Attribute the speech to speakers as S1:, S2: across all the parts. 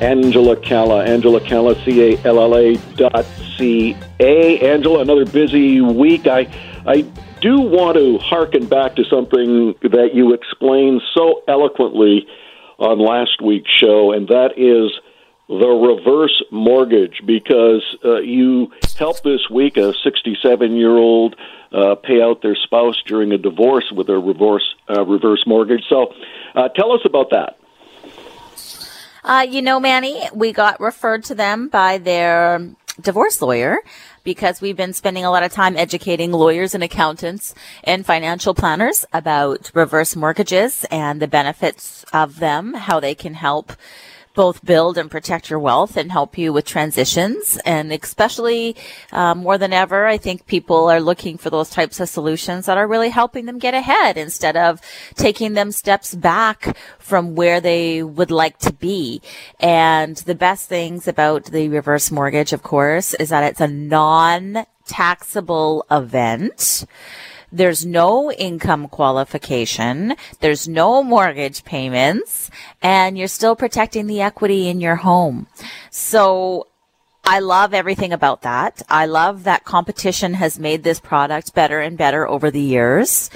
S1: Angela Calla. Angela Calla, C A L L A dot C A. Angela, another busy week. I, I do want to hearken back to something that you explained so eloquently on last week's show, and that is the reverse mortgage because uh, you helped this week a 67 year old uh, pay out their spouse during a divorce with a reverse uh, reverse mortgage. So, uh, tell us about that.
S2: Uh, you know, Manny, we got referred to them by their divorce lawyer because we've been spending a lot of time educating lawyers and accountants and financial planners about reverse mortgages and the benefits of them, how they can help both build and protect your wealth and help you with transitions. And especially uh, more than ever, I think people are looking for those types of solutions that are really helping them get ahead instead of taking them steps back from where they would like to be. And the best things about the reverse mortgage, of course, is that it's a non taxable event. There's no income qualification. There's no mortgage payments and you're still protecting the equity in your home. So I love everything about that. I love that competition has made this product better and better over the years.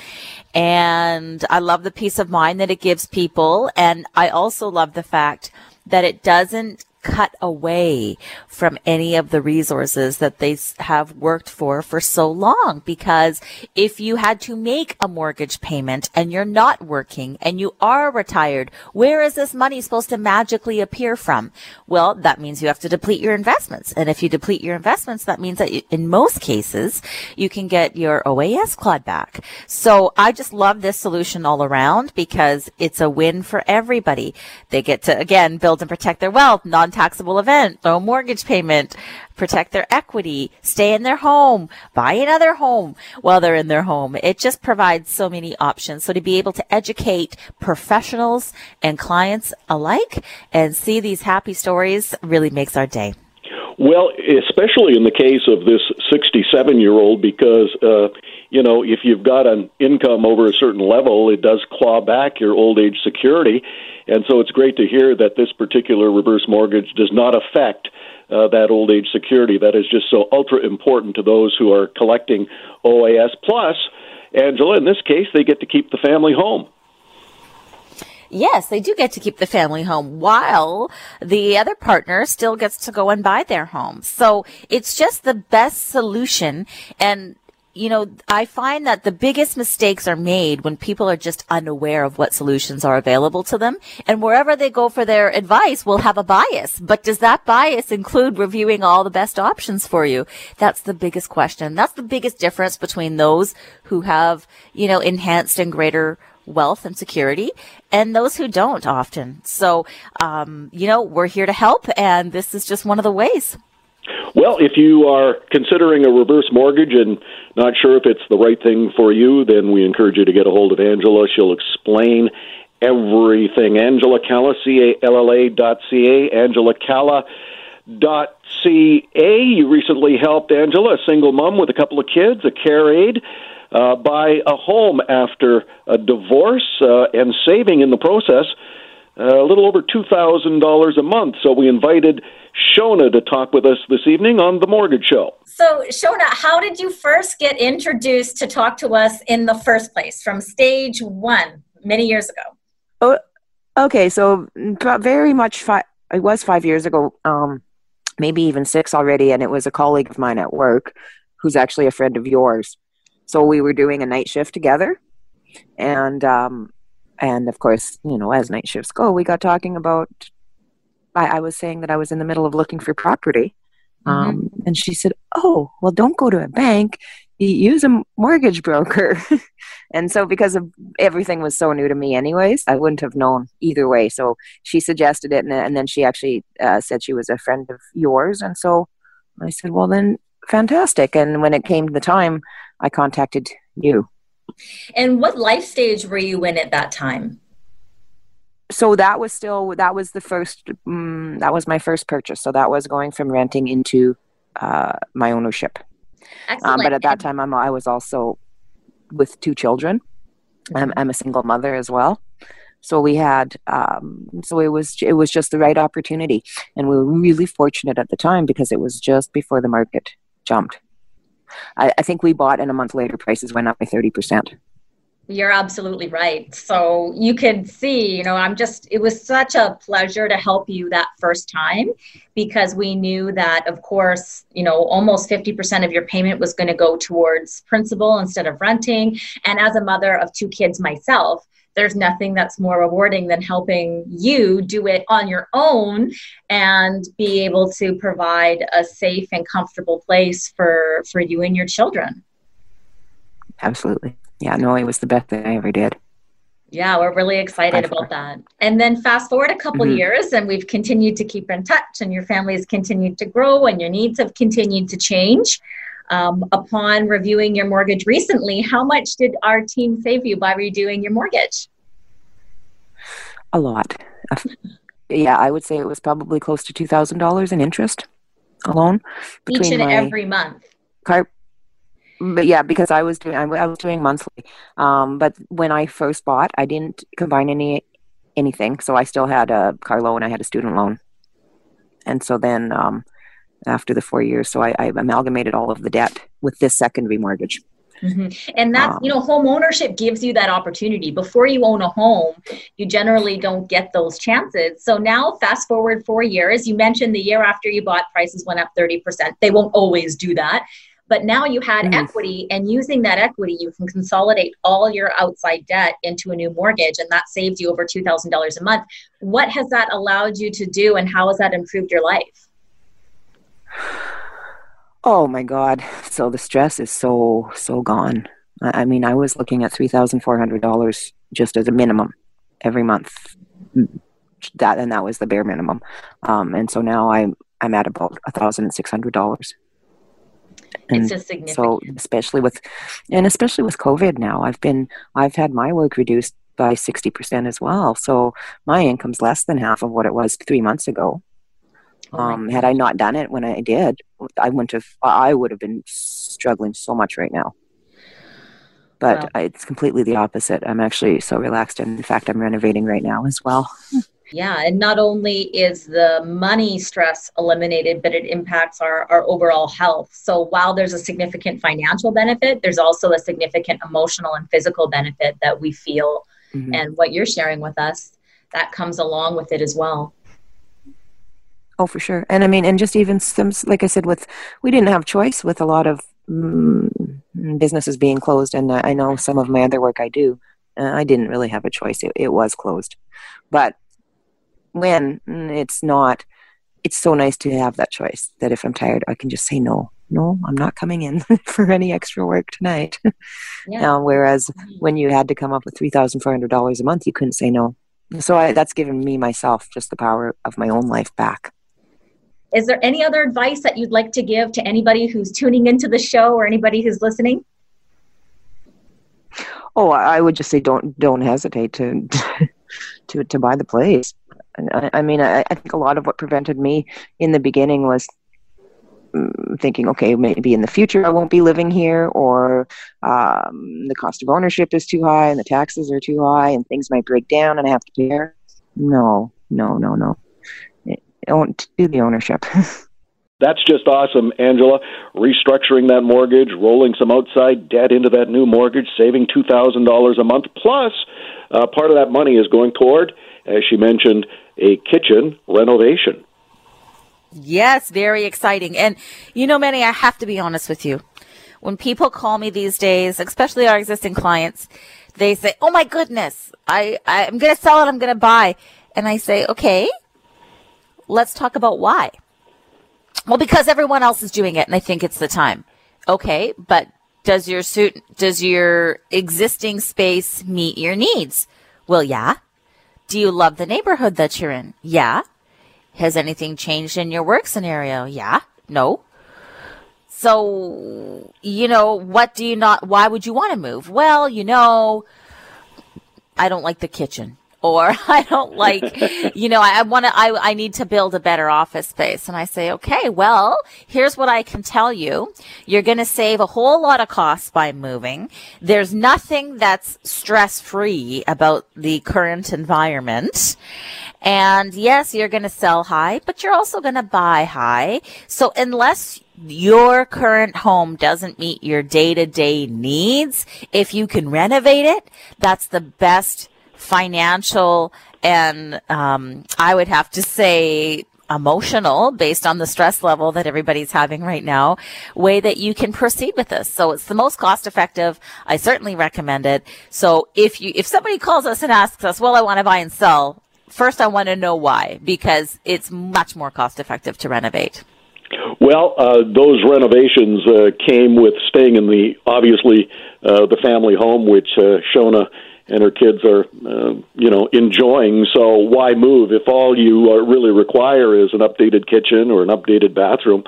S2: And I love the peace of mind that it gives people. And I also love the fact that it doesn't cut away from any of the resources that they have worked for for so long. Because if you had to make a mortgage payment and you're not working and you are retired, where is this money supposed to magically appear from? Well, that means you have to deplete your investments. And if you deplete your investments, that means that in most cases, you can get your OAS clawed back. So I just love this solution all around because it's a win for everybody. They get to, again, build and protect their wealth, non taxable event, no mortgage payment, protect their equity, stay in their home, buy another home while they're in their home. It just provides so many options. So to be able to educate professionals and clients alike and see these happy stories really makes our day.
S1: Well, especially in the case of this 67 year old, because, uh, you know, if you've got an income over a certain level, it does claw back your old age security. And so it's great to hear that this particular reverse mortgage does not affect uh, that old age security that is just so ultra important to those who are collecting OAS. Plus, Angela, in this case, they get to keep the family home.
S2: Yes, they do get to keep the family home while the other partner still gets to go and buy their home. So it's just the best solution. And you know, I find that the biggest mistakes are made when people are just unaware of what solutions are available to them. And wherever they go for their advice will have a bias. But does that bias include reviewing all the best options for you? That's the biggest question. That's the biggest difference between those who have, you know, enhanced and greater wealth and security and those who don't often. So, um, you know, we're here to help and this is just one of the ways.
S1: Well, if you are considering a reverse mortgage and not sure if it's the right thing for you, then we encourage you to get a hold of Angela. She'll explain everything. Angela Calla, C A L L A dot C A, Angela Calla dot C A. You recently helped Angela, a single mom with a couple of kids, a care aide, uh, buy a home after a divorce uh, and saving in the process uh, a little over $2,000 a month. So we invited Shona to talk with us this evening on The Mortgage Show.
S3: So, Shona, how did you first get introduced to talk to us in the first place from stage one many years ago?
S4: Oh, okay. So, very much, fi- it was five years ago, um, maybe even six already. And it was a colleague of mine at work who's actually a friend of yours. So, we were doing a night shift together. And um, and of course, you know, as night shifts go, we got talking about. I, I was saying that I was in the middle of looking for property, mm-hmm. um, and she said, "Oh, well, don't go to a bank. use a mortgage broker. and so, because of everything was so new to me, anyways, I wouldn't have known either way. So she suggested it, and, and then she actually uh, said she was a friend of yours. And so I said, well, then fantastic. And when it came to the time, I contacted you.
S3: And what life stage were you in at that time?
S4: So that was still that was the first um, that was my first purchase. So that was going from renting into uh, my ownership. Um, but at that time, I'm, I was also with two children. Mm-hmm. I'm, I'm a single mother as well. So we had, um, so it was it was just the right opportunity, and we were really fortunate at the time because it was just before the market jumped. I, I think we bought, and a month later, prices went up by thirty percent.
S3: You're absolutely right. So you could see, you know, I'm just, it was such a pleasure to help you that first time because we knew that, of course, you know, almost 50% of your payment was going to go towards principal instead of renting. And as a mother of two kids myself, there's nothing that's more rewarding than helping you do it on your own and be able to provide a safe and comfortable place for for you and your children
S4: absolutely yeah, no, it was the best thing I ever did.
S3: Yeah, we're really excited about that. And then fast forward a couple mm-hmm. years, and we've continued to keep in touch, and your family has continued to grow, and your needs have continued to change. Um, upon reviewing your mortgage recently, how much did our team save you by redoing your mortgage?
S4: A lot. yeah, I would say it was probably close to two thousand dollars in interest alone.
S3: Each and every month.
S4: Car- but yeah, because I was doing I, was doing monthly. Um, but when I first bought, I didn't combine any anything, so I still had a car loan. I had a student loan, and so then um, after the four years, so I, I, amalgamated all of the debt with this secondary mortgage.
S3: Mm-hmm. And that's, um, you know, home ownership gives you that opportunity. Before you own a home, you generally don't get those chances. So now, fast forward four years, you mentioned the year after you bought, prices went up 30%. They won't always do that. But now you had mm. equity, and using that equity, you can consolidate all your outside debt into a new mortgage, and that saved you over $2,000 a month. What has that allowed you to do, and how has that improved your life?
S4: Oh my God. So the stress is so, so gone. I mean, I was looking at $3,400 just as a minimum every month. That and that was the bare minimum. Um, and so now I'm I'm at about $1,600
S3: and it's significant. So
S4: especially with, and especially with COVID now, I've been, I've had my work reduced by 60% as well. So my income's less than half of what it was three months ago. Um, had I not done it when I did, I wouldn't have, I would have been struggling so much right now. But wow. it's completely the opposite. I'm actually so relaxed. And in fact, I'm renovating right now as well.
S3: Yeah, and not only is the money stress eliminated, but it impacts our, our overall health. So while there's a significant financial benefit, there's also a significant emotional and physical benefit that we feel. Mm-hmm. And what you're sharing with us, that comes along with it as well.
S4: Oh, for sure. And I mean, and just even some, like I said, with we didn't have choice with a lot of mm, businesses being closed, and I know some of my other work I do. Uh, I didn't really have a choice; it, it was closed. But when it's not it's so nice to have that choice that if i'm tired i can just say no no i'm not coming in for any extra work tonight yeah. whereas mm-hmm. when you had to come up with $3400 a month you couldn't say no so I, that's given me myself just the power of my own life back
S3: is there any other advice that you'd like to give to anybody who's tuning into the show or anybody who's listening
S4: oh i would just say don't don't hesitate to to to buy the place I, I mean, I, I, think a lot of what prevented me in the beginning was mm, thinking, okay, maybe in the future I won't be living here, or um, the cost of ownership is too high and the taxes are too high, and things might break down and I have to pay. No, no, no, no. Don't do the ownership.
S1: That's just awesome, Angela. Restructuring that mortgage, rolling some outside debt into that new mortgage, saving $2,000 a month, plus uh, part of that money is going toward, as she mentioned, a kitchen renovation.
S2: Yes, very exciting. And you know, Manny, I have to be honest with you. When people call me these days, especially our existing clients, they say, "Oh my goodness, I I'm going to sell it. I'm going to buy." And I say, "Okay, let's talk about why." Well, because everyone else is doing it, and I think it's the time. Okay, but Does your suit, does your existing space meet your needs? Well, yeah. Do you love the neighborhood that you're in? Yeah. Has anything changed in your work scenario? Yeah. No. So, you know, what do you not, why would you want to move? Well, you know, I don't like the kitchen or I don't like, you know, I, I want to, I, I need to build a better office space. And I say, okay, well, here's what I can tell you. You're going to save a whole lot of costs by moving. There's nothing that's stress free about the current environment. And yes, you're going to sell high, but you're also going to buy high. So unless your current home doesn't meet your day to day needs, if you can renovate it, that's the best financial and um, I would have to say emotional based on the stress level that everybody's having right now way that you can proceed with this. So it's the most cost effective i certainly recommend it. So if you if somebody calls us and asks us well i want to buy and sell first i want to know why because it's much more cost effective to renovate.
S1: Well, uh, those renovations uh, came with staying in the obviously uh, the family home, which uh, Shona and her kids are, uh, you know, enjoying. So why move if all you uh, really require is an updated kitchen or an updated bathroom?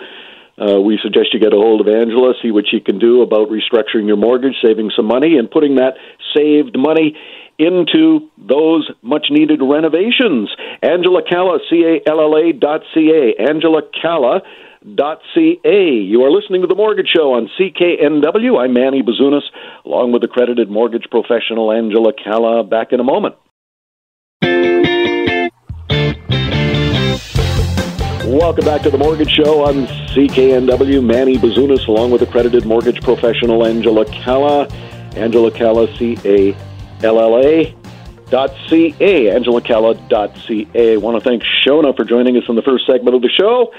S1: Uh, we suggest you get a hold of Angela, see what she can do about restructuring your mortgage, saving some money, and putting that saved money into those much needed renovations. Angela Calla, C A L L A dot C A. Angela Calla ca. You are listening to The Mortgage Show on CKNW. I'm Manny Bazunas, along with accredited mortgage professional Angela Calla. Back in a moment. Welcome back to The Mortgage Show on CKNW. Manny Bazunas, along with accredited mortgage professional Angela Calla. Angela Calla, C A L L A. Dot ca angela calla dot ca. I want to thank Shona for joining us in the first segment of the show.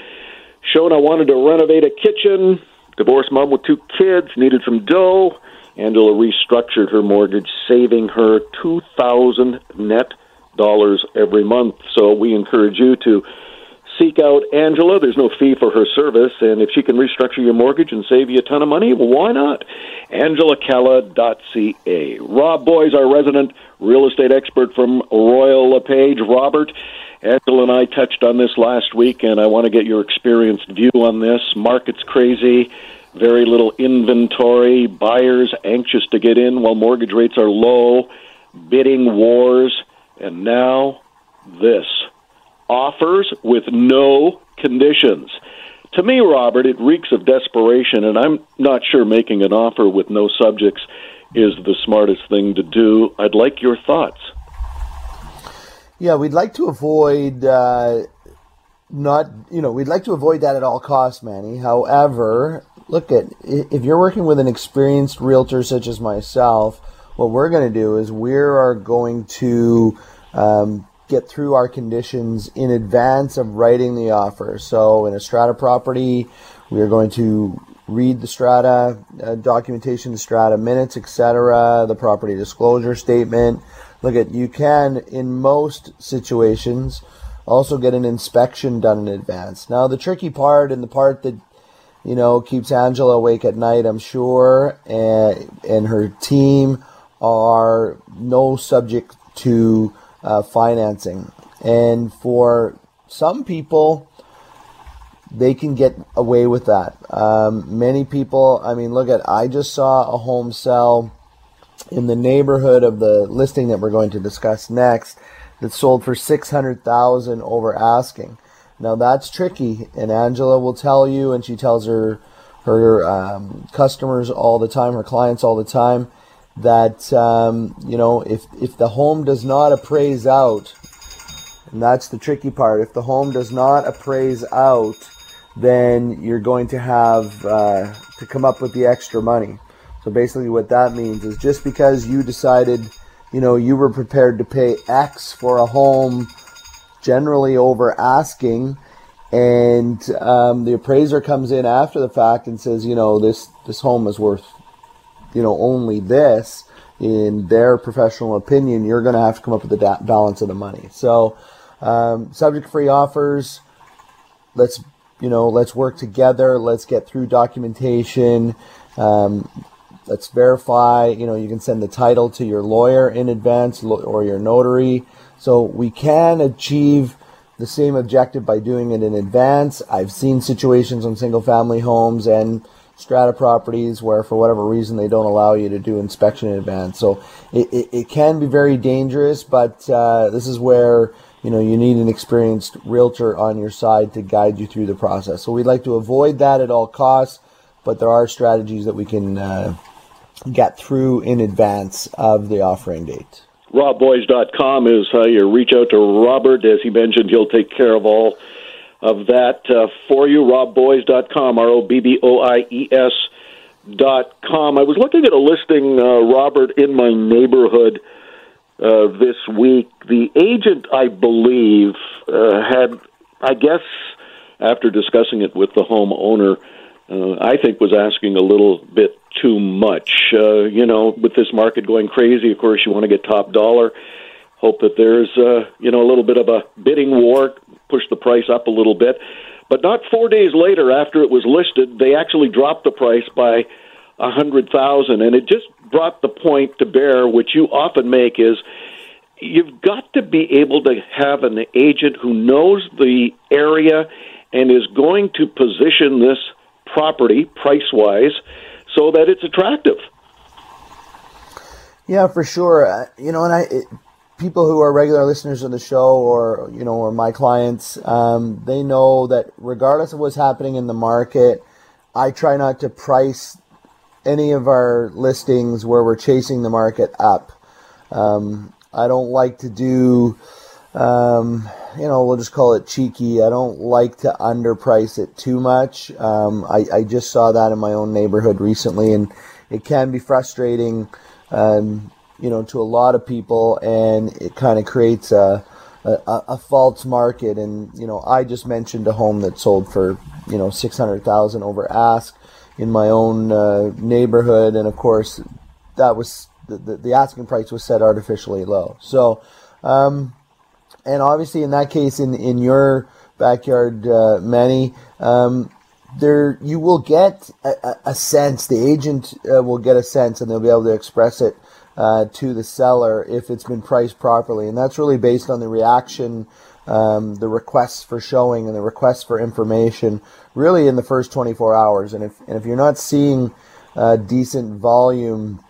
S1: Shona wanted to renovate a kitchen. Divorced mom with two kids needed some dough. Angela restructured her mortgage, saving her two thousand net dollars every month. So we encourage you to seek out Angela. There's no fee for her service, and if she can restructure your mortgage and save you a ton of money, well, why not? AngelaCalla.ca. Rob Boies, our resident real estate expert from Royal LePage. Robert, Angela and I touched on this last week, and I want to get your experienced view on this. Market's crazy, very little inventory, buyers anxious to get in while mortgage rates are low, bidding wars, and now this offers with no conditions. To me, Robert, it reeks of desperation, and I'm not sure making an offer with no subjects is the smartest thing to do. I'd like your thoughts.
S5: Yeah, we'd like to avoid uh, not, you know, we'd like to avoid that at all costs, Manny. However, look at if you're working with an experienced realtor such as myself, what we're going to do is we are going to um, get through our conditions in advance of writing the offer. So in a strata property, we are going to read the strata uh, documentation, the strata minutes, etc., the property disclosure statement look at you can in most situations also get an inspection done in advance. Now the tricky part and the part that you know keeps Angela awake at night, I'm sure, and and her team are no subject to uh, financing. And for some people, they can get away with that. Um, many people, I mean, look at I just saw a home sell in the neighborhood of the listing that we're going to discuss next that sold for 600,000 over asking. Now that's tricky and Angela will tell you and she tells her her um, customers all the time, her clients all the time that um, you know if if the home does not appraise out and that's the tricky part if the home does not appraise out then you're going to have uh, to come up with the extra money so basically, what that means is just because you decided, you know, you were prepared to pay X for a home, generally over asking, and um, the appraiser comes in after the fact and says, you know, this this home is worth, you know, only this. In their professional opinion, you're going to have to come up with the da- balance of the money. So, um, subject free offers. Let's you know, let's work together. Let's get through documentation. Um, let's verify. You know, you can send the title to your lawyer in advance or your notary. So we can achieve the same objective by doing it in advance. I've seen situations on single family homes and strata properties where for whatever reason they don't allow you to do inspection in advance. So it, it, it can be very dangerous, but uh, this is where you know you need an experienced realtor on your side to guide you through the process. So we'd like to avoid that at all costs, but there are strategies that we can uh, get through in advance of the offering date.
S1: RobBoies.com is how you reach out to Robert. As he mentioned, he'll take care of all of that uh, for you. RobBoies.com, R O B B O I E S dot com. I was looking at a listing, uh, Robert, in my neighborhood uh, this week. The agent, I believe, uh, had, I guess, after discussing it with the homeowner, uh, I think was asking a little bit too much. Uh, you know, with this market going crazy, of course, you want to get top dollar. Hope that there's, uh, you know, a little bit of a bidding war push the price up a little bit. But not four days later, after it was listed, they actually dropped the price by a hundred thousand, and it just brought the point to bear, which you often make, is you've got to be able to have an agent who knows the area and is going to position this property price wise so that it's attractive.
S5: Yeah, for sure. Uh, you know, and I, it, people who are regular listeners of the show or you know or my clients um, they know that regardless of what's happening in the market i try not to price any of our listings where we're chasing the market up um, i don't like to do um, you know we'll just call it cheeky i don't like to underprice it too much um, I, I, just saw that in my own neighborhood recently and it can be frustrating um, you know, to a lot of people, and it kind of creates a, a, a false market. And you know, I just mentioned a home that sold for you know six hundred thousand over ask in my own uh, neighborhood, and of course, that was the, the, the, asking price was set artificially low. So, um, and obviously, in that case, in in your backyard, uh, Manny. Um, there, you will get a, a sense. The agent uh, will get a sense, and they'll be able to express it uh, to the seller if it's been priced properly. And that's really based on the reaction, um, the requests for showing, and the requests for information really in the first 24 hours. And if, and if you're not seeing uh, decent volume,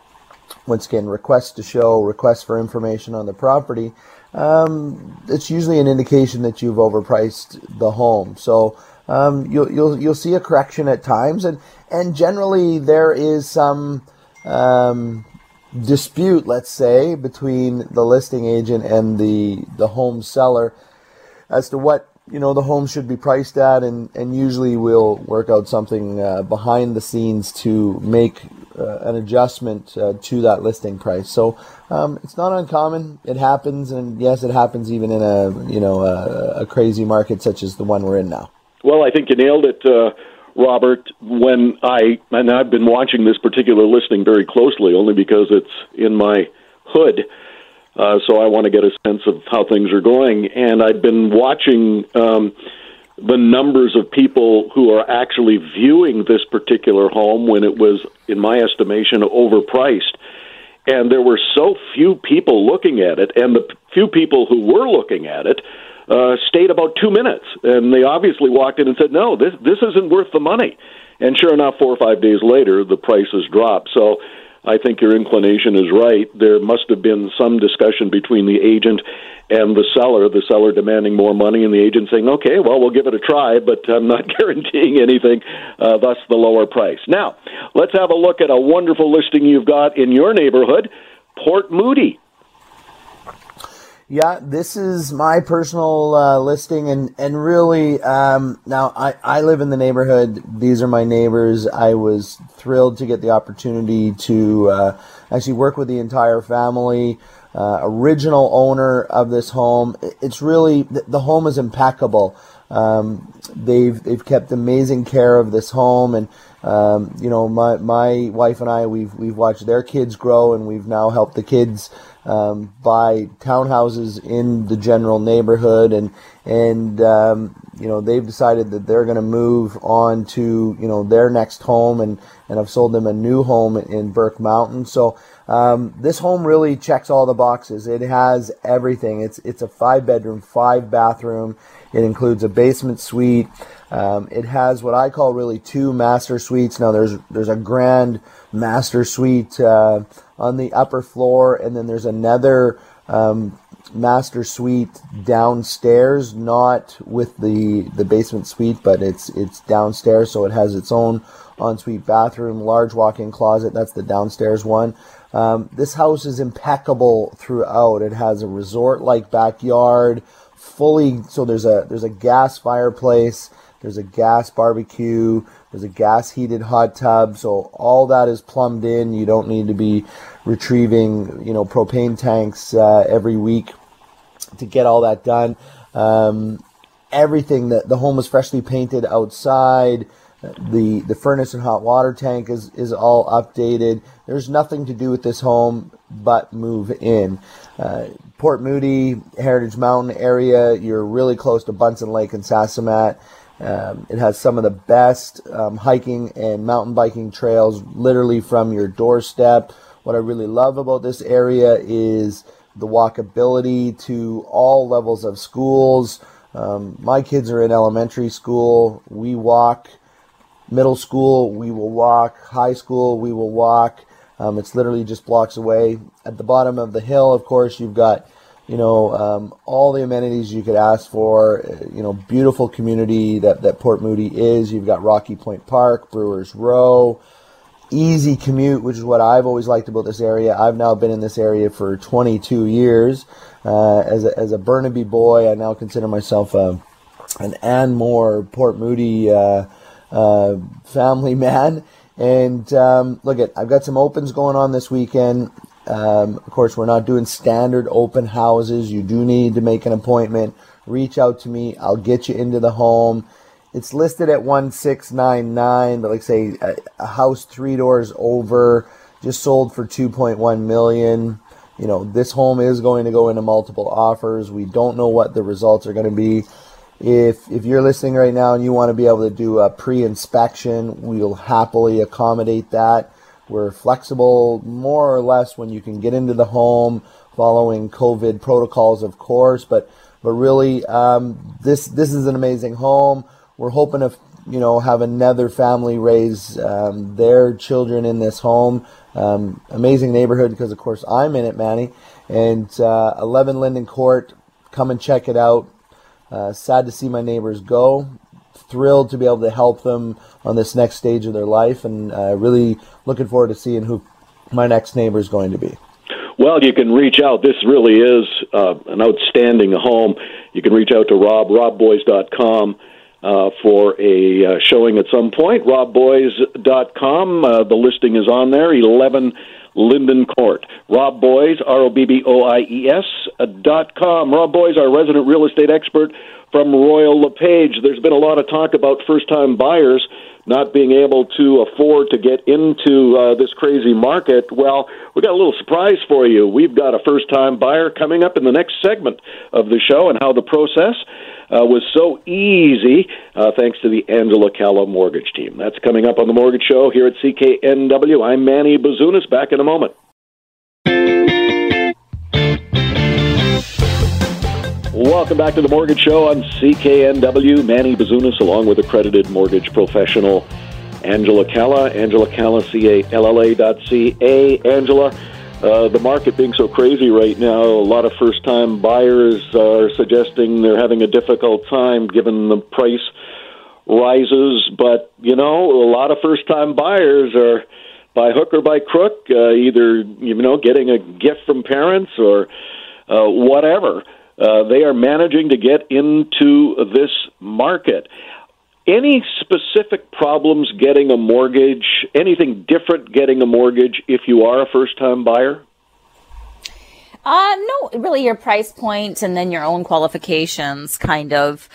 S5: once again, requests to show, requests for information on the property, um, it's usually an indication that you've overpriced the home. So um, you'll, you'll, you'll see a correction at times, and, and generally there is some um, dispute, let's say, between the listing agent and the the home seller as to what you know the home should be priced at, and and usually we'll work out something uh, behind the scenes to make uh, an adjustment uh, to that listing price. So um, it's not uncommon. It happens, and yes, it happens even in a you know a, a crazy market such as the one we're in now.
S1: Well, I think you nailed it. Uh, Robert, when I and I've been watching this particular listing very closely, only because it's in my hood. Uh, so I want to get a sense of how things are going, and I've been watching um, the numbers of people who are actually viewing this particular home when it was, in my estimation, overpriced. And there were so few people looking at it, and the few people who were looking at it uh, stayed about two minutes, and they obviously walked in and said, "No, this this isn't worth the money." And sure enough, four or five days later, the prices dropped. So. I think your inclination is right. There must have been some discussion between the agent and the seller, the seller demanding more money, and the agent saying, okay, well, we'll give it a try, but I'm not guaranteeing anything, uh, thus the lower price. Now, let's have a look at a wonderful listing you've got in your neighborhood, Port Moody.
S5: Yeah, this is my personal uh, listing, and and really, um, now I I live in the neighborhood. These are my neighbors. I was thrilled to get the opportunity to uh, actually work with the entire family. Uh, original owner of this home. It's really the home is impeccable. Um, they've they've kept amazing care of this home, and um, you know, my my wife and I we've we've watched their kids grow, and we've now helped the kids um, buy townhouses in the general neighborhood, and and um, you know they've decided that they're going to move on to you know their next home, and and I've sold them a new home in Burke Mountain. So um, this home really checks all the boxes. It has everything. It's it's a five bedroom, five bathroom. It includes a basement suite. Um, it has what I call really two master suites. Now there's there's a grand master suite uh, on the upper floor, and then there's another um, master suite downstairs, not with the the basement suite, but it's it's downstairs, so it has its own ensuite bathroom, large walk-in closet. That's the downstairs one. Um, this house is impeccable throughout. It has a resort-like backyard, fully. So there's a there's a gas fireplace. There's a gas barbecue. There's a gas heated hot tub. So all that is plumbed in. You don't need to be retrieving, you know, propane tanks uh, every week to get all that done. Um, everything that the home was freshly painted outside. The the furnace and hot water tank is is all updated. There's nothing to do with this home but move in. Uh, Port Moody, Heritage Mountain area, you're really close to Buntzen Lake and Sasamat. Um, it has some of the best um, hiking and mountain biking trails literally from your doorstep. What I really love about this area is the walkability to all levels of schools. Um, my kids are in elementary school. We walk. Middle school, we will walk. High school, we will walk. Um, it's literally just blocks away. At the bottom of the hill, of course, you've got you know, um, all the amenities you could ask for. You know, beautiful community that, that Port Moody is. You've got Rocky Point Park, Brewers Row, easy commute, which is what I've always liked about this area. I've now been in this area for 22 years. Uh, as, a, as a Burnaby boy, I now consider myself a, an Anmore Port Moody uh, uh, family man. And um, look at, I've got some opens going on this weekend. Um, of course, we're not doing standard open houses. You do need to make an appointment. Reach out to me. I'll get you into the home. It's listed at 1699, but like say a, a house three doors over just sold for 2.1 million. You know, this home is going to go into multiple offers. We don't know what the results are going to be. If if you're listening right now and you want to be able to do a pre-inspection, we'll happily accommodate that. We're flexible more or less when you can get into the home following COVID protocols, of course. But but really, um, this this is an amazing home. We're hoping to you know have another family raise um, their children in this home. Um, amazing neighborhood because of course I'm in it, Manny. And uh, 11 Linden Court, come and check it out. Uh, sad to see my neighbors go thrilled to be able to help them on this next stage of their life, and uh, really looking forward to seeing who my next neighbor is going to be.
S1: Well, you can reach out. This really is uh, an outstanding home. You can reach out to Rob, robboies.com. Uh, for a uh, showing at some point, robboies.com. Uh, the listing is on there, 11 Linden Court. Rob Boies, R O B B O I E S dot com. Rob Boies, our resident real estate expert from Royal LePage. There's been a lot of talk about first time buyers not being able to afford to get into uh, this crazy market. Well, we got a little surprise for you. We've got a first time buyer coming up in the next segment of the show and how the process uh, was so easy uh, thanks to the Angela Calla mortgage team. That's coming up on the Mortgage Show here at CKNW. I'm Manny Bazunas. Back in a moment. Welcome back to the Mortgage Show on CKNW. Manny Bazunas, along with accredited mortgage professional Angela Calla, Angela Calla, C-A-L-L-A dot C-A. Angela, uh, the market being so crazy right now, a lot of first-time buyers are suggesting they're having a difficult time given the price rises. But, you know, a lot of first-time buyers are by hook or by crook, uh, either, you know, getting a gift from parents or uh, whatever. Uh, they are managing to get into this market. Any specific problems getting a mortgage? Anything different getting a mortgage if you are a first time buyer?
S2: Uh, no, really your price point and then your own qualifications kind of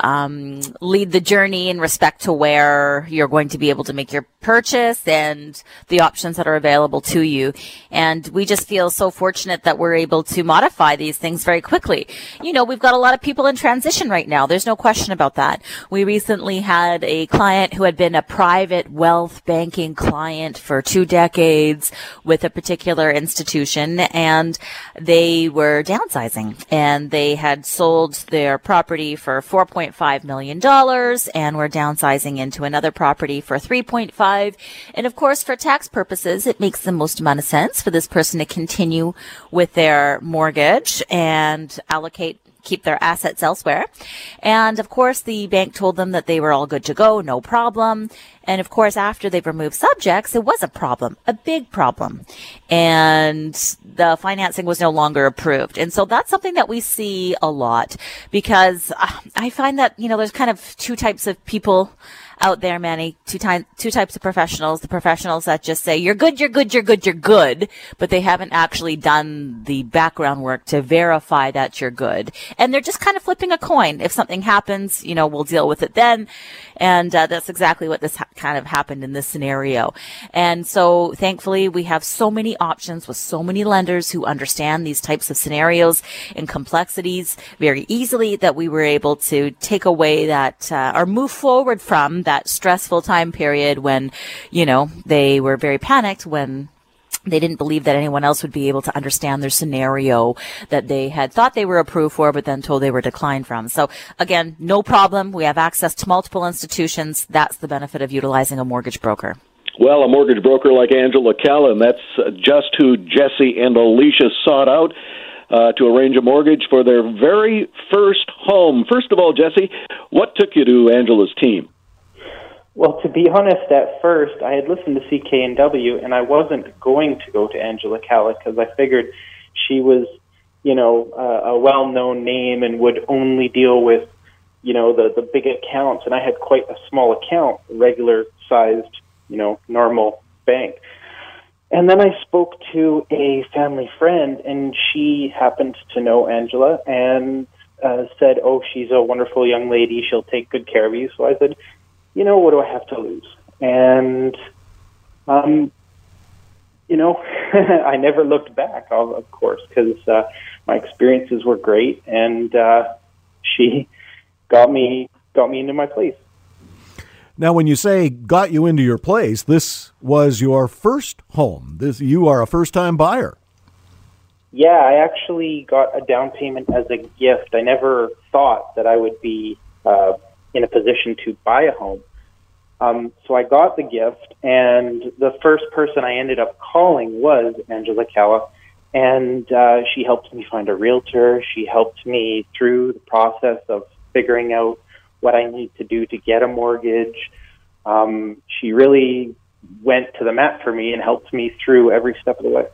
S2: um, lead the journey in respect to where you're going to be able to make your purchase and the options that are available to you. And we just feel so fortunate that we're able to modify these things very quickly. You know, we've got a lot of people in transition right now. There's no question about that. We recently had a client who had been a private wealth banking client for two decades with a particular institution and they were downsizing and they had sold their property for $4.5 million and were downsizing into another property for 3.5. And of course, for tax purposes, it makes the most amount of sense for this person to continue with their mortgage and allocate keep their assets elsewhere. And of course, the bank told them that they were all good to go, no problem. And of course, after they've removed subjects, it was a problem, a big problem. And the financing was no longer approved. And so that's something that we see a lot because uh, I find that, you know, there's kind of two types of people out there, Manny. Two two types of professionals. The professionals that just say, you're good, you're good, you're good, you're good, but they haven't actually done the background work to verify that you're good. And they're just kind of flipping a coin. If something happens, you know, we'll deal with it then. And uh, that's exactly what this ha- kind of happened in this scenario. And so thankfully we have so many options with so many lenders who understand these types of scenarios and complexities very easily that we were able to take away that uh, or move forward from that stressful time period when, you know, they were very panicked when they didn't believe that anyone else would be able to understand their scenario that they had thought they were approved for, but then told they were declined from. So again, no problem. We have access to multiple institutions. That's the benefit of utilizing a mortgage broker.
S1: Well, a mortgage broker like Angela Calla, that's just who Jesse and Alicia sought out. Uh, to arrange a mortgage for their very first home. First of all, Jesse, what took you to Angela's team?
S6: Well, to be honest, at first I had listened to CKNW and I wasn't going to go to Angela Calla because I figured she was, you know, uh, a well-known name and would only deal with, you know, the the big accounts. And I had quite a small account, regular sized, you know, normal bank. And then I spoke to a family friend, and she happened to know Angela and uh, said, "Oh, she's a wonderful young lady. She'll take good care of you." So I said, you know, what do I have to lose? And, um, you know, I never looked back, of course, because uh, my experiences were great, and uh, she got me got me into my place.
S7: Now, when you say got you into your place, this was your first home. This you are a first time buyer.
S6: Yeah, I actually got a down payment as a gift. I never thought that I would be uh, in a position to buy a home. Um, so I got the gift, and the first person I ended up calling was Angela Calla, and uh, she helped me find a realtor. She helped me through the process of figuring out what I need to do to get a mortgage. Um, she really went to the mat for me and helped me through every step of the way.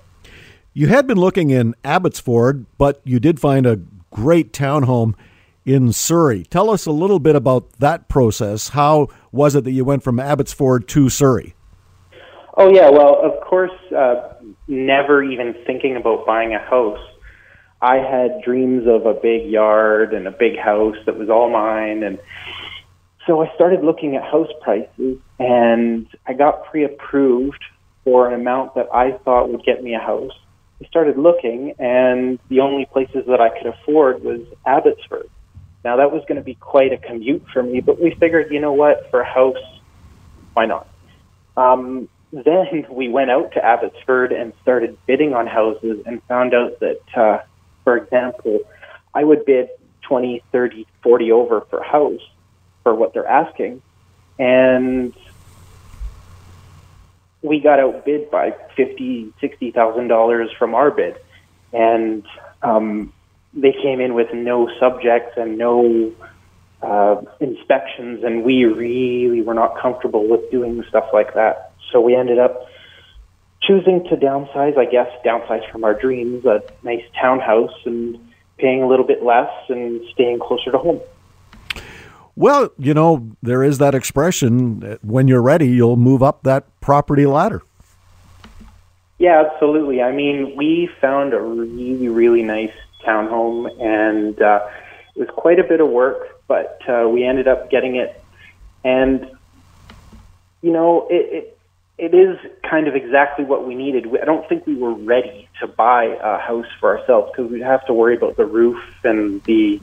S7: You had been looking in Abbotsford, but you did find a great townhome in Surrey. Tell us a little bit about that process. How was it that you went from Abbotsford to Surrey?
S6: Oh, yeah. Well, of course, uh, never even thinking about buying a house. I had dreams of a big yard and a big house that was all mine. And so I started looking at house prices and I got pre approved for an amount that I thought would get me a house. I started looking, and the only places that I could afford was Abbotsford. Now that was going to be quite a commute for me, but we figured, you know what, for a house, why not? Um, then we went out to Abbotsford and started bidding on houses and found out that, uh, for example, I would bid 20, 30, 40 over for a house for what they're asking. And we got outbid by fifty, sixty thousand dollars from our bid. And um, they came in with no subjects and no uh, inspections, and we really were not comfortable with doing stuff like that. So we ended up choosing to downsize, I guess, downsize from our dreams, a nice townhouse, and paying a little bit less and staying closer to home.
S7: Well, you know, there is that expression when you're ready, you'll move up that property ladder.
S6: Yeah, absolutely. I mean, we found a really, really nice townhome, and uh, it was quite a bit of work, but uh, we ended up getting it. And you know, it, it it is kind of exactly what we needed. I don't think we were ready to buy a house for ourselves because we'd have to worry about the roof and the,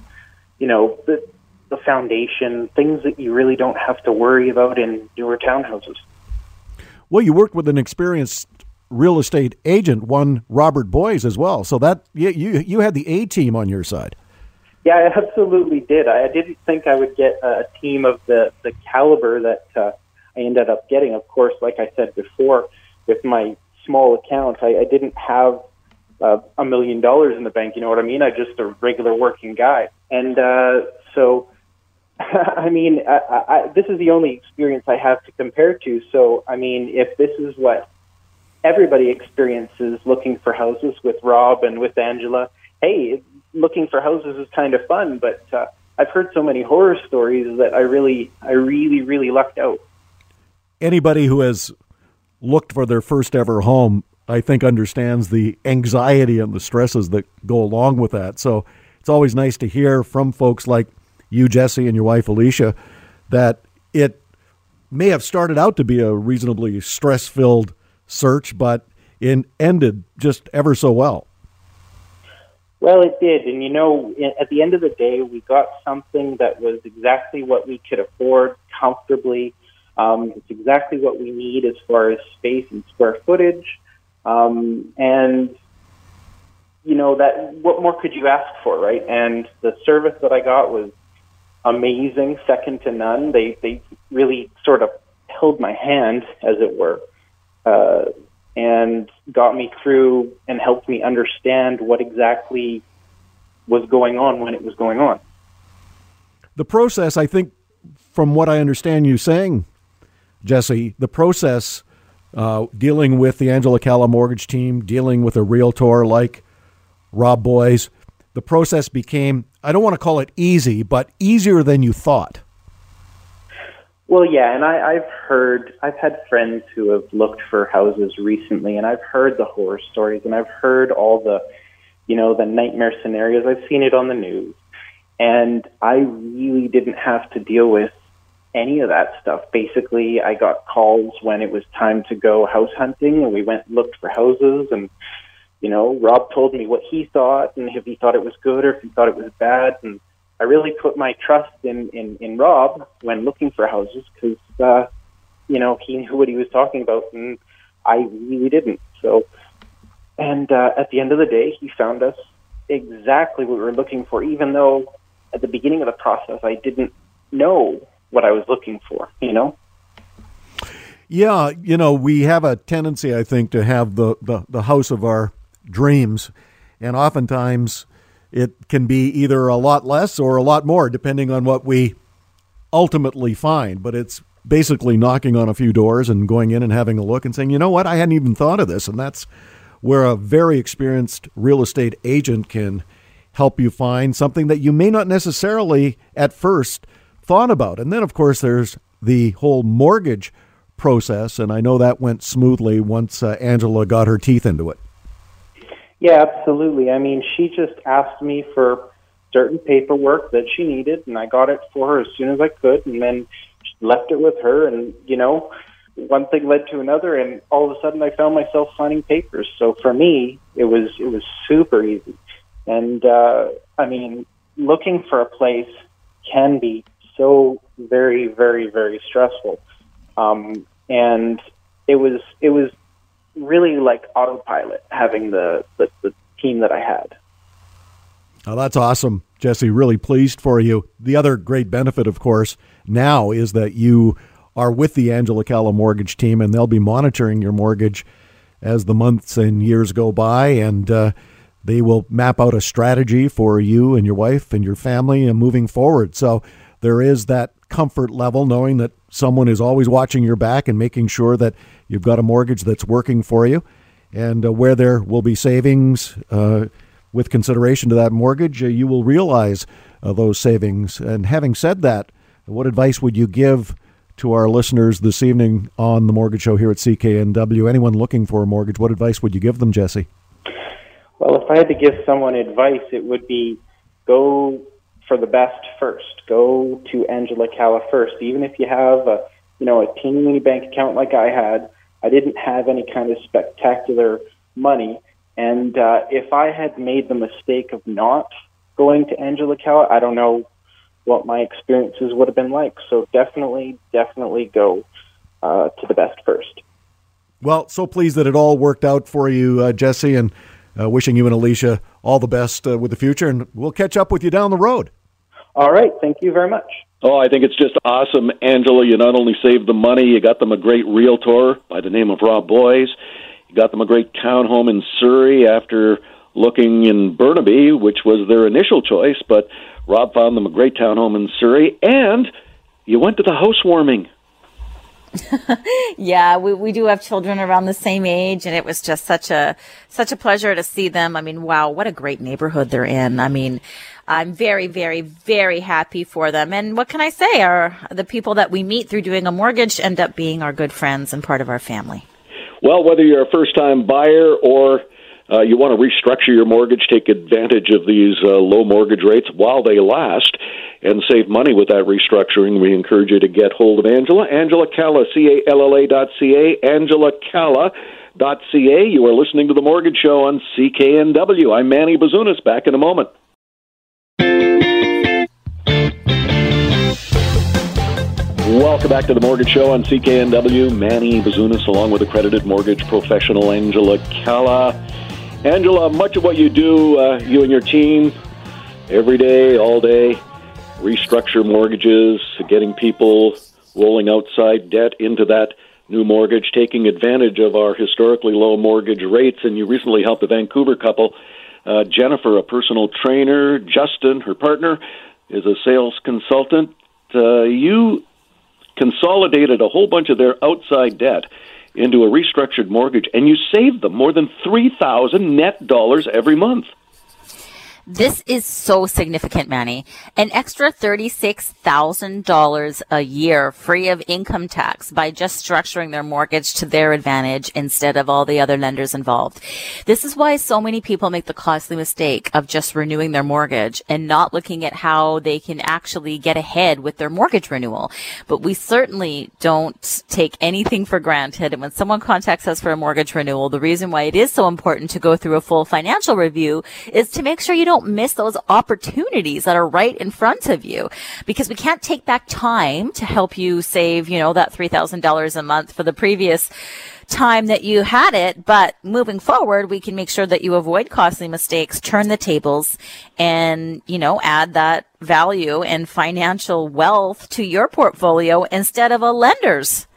S6: you know, the the foundation, things that you really don't have to worry about in newer townhouses.
S7: Well, you worked with an experienced real estate agent, one Robert Boies as well. So that you you, you had the A team on your side.
S6: Yeah, I absolutely did. I didn't think I would get a team of the the caliber that uh, I ended up getting. Of course, like I said before, with my small account, I, I didn't have uh, a million dollars in the bank. You know what I mean? I'm just a regular working guy, and uh, so I mean, I, I, this is the only experience I have to compare to. So, I mean, if this is what everybody experiences looking for houses with Rob and with Angela, hey, looking for houses is kind of fun. But uh, I've heard so many horror stories that I really, I really, really lucked out.
S7: Anybody who has looked for their first ever home, I think, understands the anxiety and the stresses that go along with that. So it's always nice to hear from folks like you, Jesse, and your wife, Alicia, that it may have started out to be a reasonably stress filled search, but it ended just ever so well.
S6: Well, it did. And you know, at the end of the day, we got something that was exactly what we could afford comfortably. Um, it's exactly what we need as far as space and square footage. Um, and you know that what more could you ask for, right? And the service that I got was amazing, second to none. They they really sort of held my hand, as it were, uh, and got me through and helped me understand what exactly was going on when it was going on.
S7: The process, I think, from what I understand you saying, Jesse, the process uh, dealing with the Angela Calla mortgage team, dealing with a realtor like Rob Boies, the process became I don't want to call it easy, but easier than you thought.
S6: Well, yeah, and I, I've heard, I've had friends who have looked for houses recently, and I've heard the horror stories, and I've heard all the, you know, the nightmare scenarios. I've seen it on the news, and I really didn't have to deal with any of that stuff. Basically, I got calls when it was time to go house hunting, and we went and looked for houses, and you know, Rob told me what he thought and if he thought it was good or if he thought it was bad. And I really put my trust in, in, in Rob when looking for houses because, uh, you know, he knew what he was talking about and I really didn't. So, and uh, at the end of the day, he found us exactly what we were looking for, even though at the beginning of the process, I didn't know what I was looking for, you know?
S7: Yeah, you know, we have a tendency, I think, to have the, the, the house of our dreams. And oftentimes it can be either a lot less or a lot more, depending on what we ultimately find. But it's basically knocking on a few doors and going in and having a look and saying, you know what, I hadn't even thought of this. And that's where a very experienced real estate agent can help you find something that you may not necessarily at first thought about. And then, of course, there's the whole mortgage process. And I know that went smoothly once uh, Angela got her teeth into it.
S6: Yeah, absolutely. I mean, she just asked me for certain paperwork that she needed, and I got it for her as soon as I could, and then left it with her. And you know, one thing led to another, and all of a sudden, I found myself signing papers. So for me, it was it was super easy. And uh, I mean, looking for a place can be so very, very, very stressful. Um, and it was it was really like autopilot having the, the, the team that I had.
S7: Oh, that's awesome, Jesse. Really pleased for you. The other great benefit, of course, now is that you are with the Angela Calla mortgage team, and they'll be monitoring your mortgage as the months and years go by, and uh, they will map out a strategy for you and your wife and your family and moving forward. So there is that comfort level knowing that someone is always watching your back and making sure that you've got a mortgage that's working for you. And uh, where there will be savings uh, with consideration to that mortgage, uh, you will realize uh, those savings. And having said that, what advice would you give to our listeners this evening on the Mortgage Show here at CKNW. Anyone looking for a mortgage, what advice would you give them, Jesse?
S6: Well, if I had to give someone advice, it would be go for the best first. Go to Angela Calla first. Even if you have a, you know, a teeny bank account like I had, I didn't have any kind of spectacular money. And uh, if I had made the mistake of not going to Angela Calla, I don't know what my experiences would have been like. So definitely, definitely go uh, to the best first.
S7: Well, so pleased that it all worked out for you, uh, Jesse, and uh, wishing you and Alicia all the best uh, with the future. And we'll catch up with you down the road.
S6: All right. Thank you very much.
S1: Oh, I think it's just awesome, Angela. You not only saved them money, you got them a great realtor by the name of Rob Boies. You got them a great townhome in Surrey after looking in Burnaby, which was their initial choice, but Rob found them a great townhome in Surrey, and you went to the housewarming.
S2: Yeah, we, we do have children around the same age, and it was just such a such a pleasure to see them. I mean, wow, what a great neighborhood they're in. I mean, I'm very, very, very happy for them. And what can I say? Are the people that we meet through doing a mortgage end up being our good friends and part of our family?
S1: Well, whether you're a first time buyer or uh, you want to restructure your mortgage, take advantage of these uh, low mortgage rates while they last, and save money with that restructuring. We encourage you to get hold of Angela. Angela Calla, C A L L A dot C A, Angela Calla dot C A. You are listening to The Mortgage Show on CKNW. I'm Manny Bazunas. Back in a moment. Welcome back to the Mortgage Show on CKNW. Manny Bazunas, along with accredited mortgage professional Angela Calla. Angela, much of what you do, uh, you and your team, every day, all day, restructure mortgages, getting people rolling outside debt into that new mortgage, taking advantage of our historically low mortgage rates. And you recently helped a Vancouver couple, uh, Jennifer, a personal trainer, Justin, her partner, is a sales consultant. Uh, you consolidated a whole bunch of their outside debt into a restructured mortgage, and you saved them more than 3000 net dollars every month.
S2: This is so significant, Manny. An extra $36,000 a year free of income tax by just structuring their mortgage to their advantage instead of all the other lenders involved. This is why so many people make the costly mistake of just renewing their mortgage and not looking at how they can actually get ahead with their mortgage renewal. But we certainly don't take anything for granted. And when someone contacts us for a mortgage renewal, the reason why it is so important to go through a full financial review is to make sure you don't miss those opportunities that are right in front of you because we can't take back time to help you save, you know, that $3,000 a month for the previous time that you had it. But moving forward, we can make sure that you avoid costly mistakes, turn the tables and, you know, add that value and financial wealth to your portfolio instead of a lender's.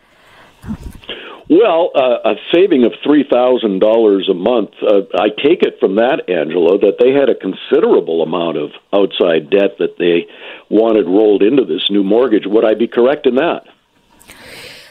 S1: Well, uh, a saving of $3,000 a month, uh, I take it from that, Angela, that they had a considerable amount of outside debt that they wanted rolled into this new mortgage. Would I be correct in that?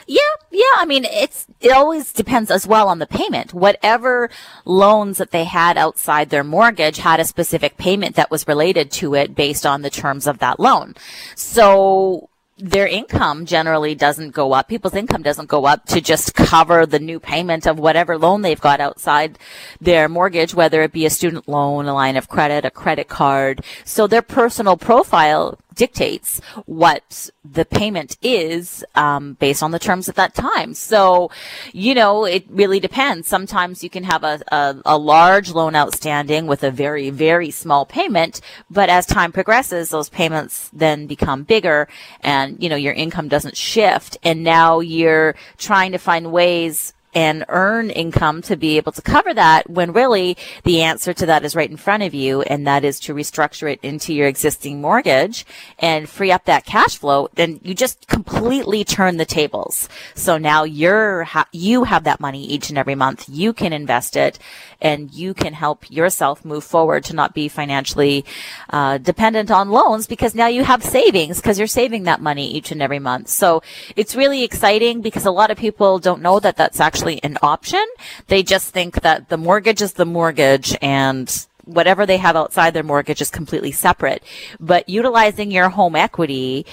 S2: Yeah, yeah. I mean, it's it always depends as well on the payment. Whatever loans that they had outside their mortgage had a specific payment that was related to it based on the terms of that loan. So their income generally doesn't go up. People's income doesn't go up to just cover the new payment of whatever loan they've got outside their mortgage, whether it be a student loan, a line of credit, a credit card. So their personal profile dictates what the payment is um, based on the terms at that time. So, you know, it really depends. Sometimes you can have a, a, a, large loan outstanding with a very, very small payment, but as time progresses, those payments then become bigger and, you know, your income doesn't shift. And now you're trying to find ways and earn income to be able to cover that when really the answer to that is right in front of you and that is to restructure it into your existing mortgage and free up that cash flow then you just completely turn the tables. So now you're ha- you have that money each and every month. You can invest it and you can help yourself move forward to not be financially uh, dependent on loans because now you have savings because you're saving that money each and every month. So it's really exciting because a lot of people don't know that that's actually actually an option. They just think that the mortgage is the mortgage and whatever they have outside their mortgage is completely separate. But utilizing your home equity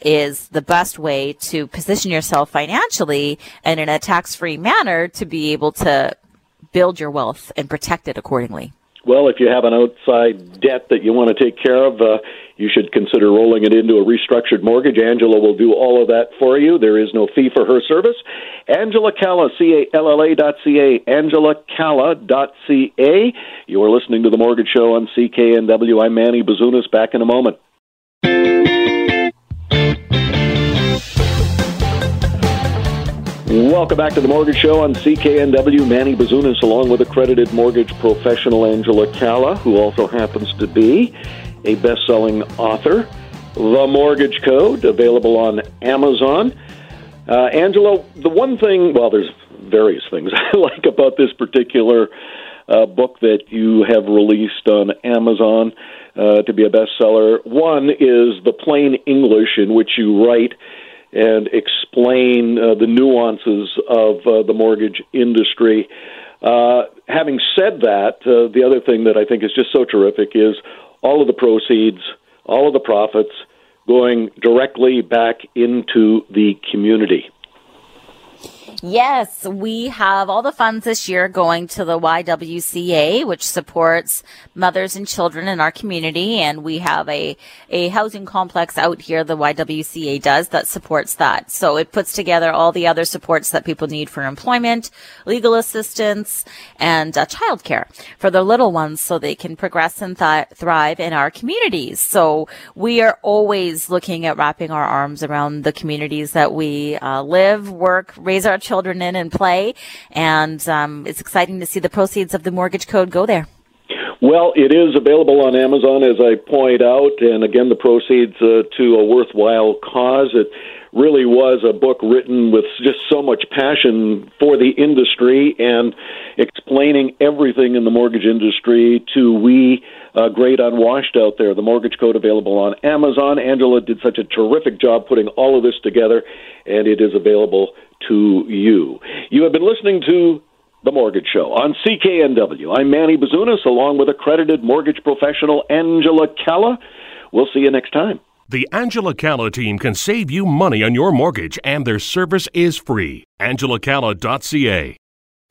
S2: is the best way to position yourself financially and in a tax free manner to be able to build your wealth and protect it accordingly.
S1: Well, if you have an outside debt that you want to take care of, uh, you should consider rolling it into a restructured mortgage. Angela will do all of that for you. There is no fee for her service. Angela Calla, C-A-L-L-A dot C-A, Angela Calla dot C-A. You are listening to The Mortgage Show on CKNW. I'm Manny Bazunas. Back in a moment. Welcome back to the Mortgage Show on CKNW. Manny Bazunas, along with accredited mortgage professional Angela Calla, who also happens to be a best selling author. The Mortgage Code, available on Amazon. Uh, Angela, the one thing, well, there's various things I like about this particular uh, book that you have released on Amazon uh, to be a bestseller. One is the plain English in which you write and explain uh, the nuances of uh, the mortgage industry. Uh, having said that, uh, the other thing that I think is just so terrific is all of the proceeds, all of the profits going directly back into the community.
S2: Yes, we have all the funds this year going to the YWCA, which supports mothers and children in our community. And we have a, a housing complex out here, the YWCA does, that supports that. So it puts together all the other supports that people need for employment, legal assistance, and uh, childcare for the little ones so they can progress and th- thrive in our communities. So we are always looking at wrapping our arms around the communities that we uh, live, work, raise our children in and play. And um, it's exciting to see the proceeds of the mortgage code go there.
S1: Well, it is available on Amazon, as I point out, and again, the proceeds uh, to a worthwhile cause. It really was a book written with just so much passion for the industry and explaining everything in the mortgage industry to we uh, great unwashed out there. The Mortgage Code available on Amazon. Angela did such a terrific job putting all of this together, and it is available to you. You have been listening to The Mortgage Show on CKNW. I'm Manny Bazunas, along with accredited mortgage professional Angela Calla. We'll see you next time.
S8: The Angela Calla team can save you money on your mortgage, and their service is free. AngelaCalla.ca.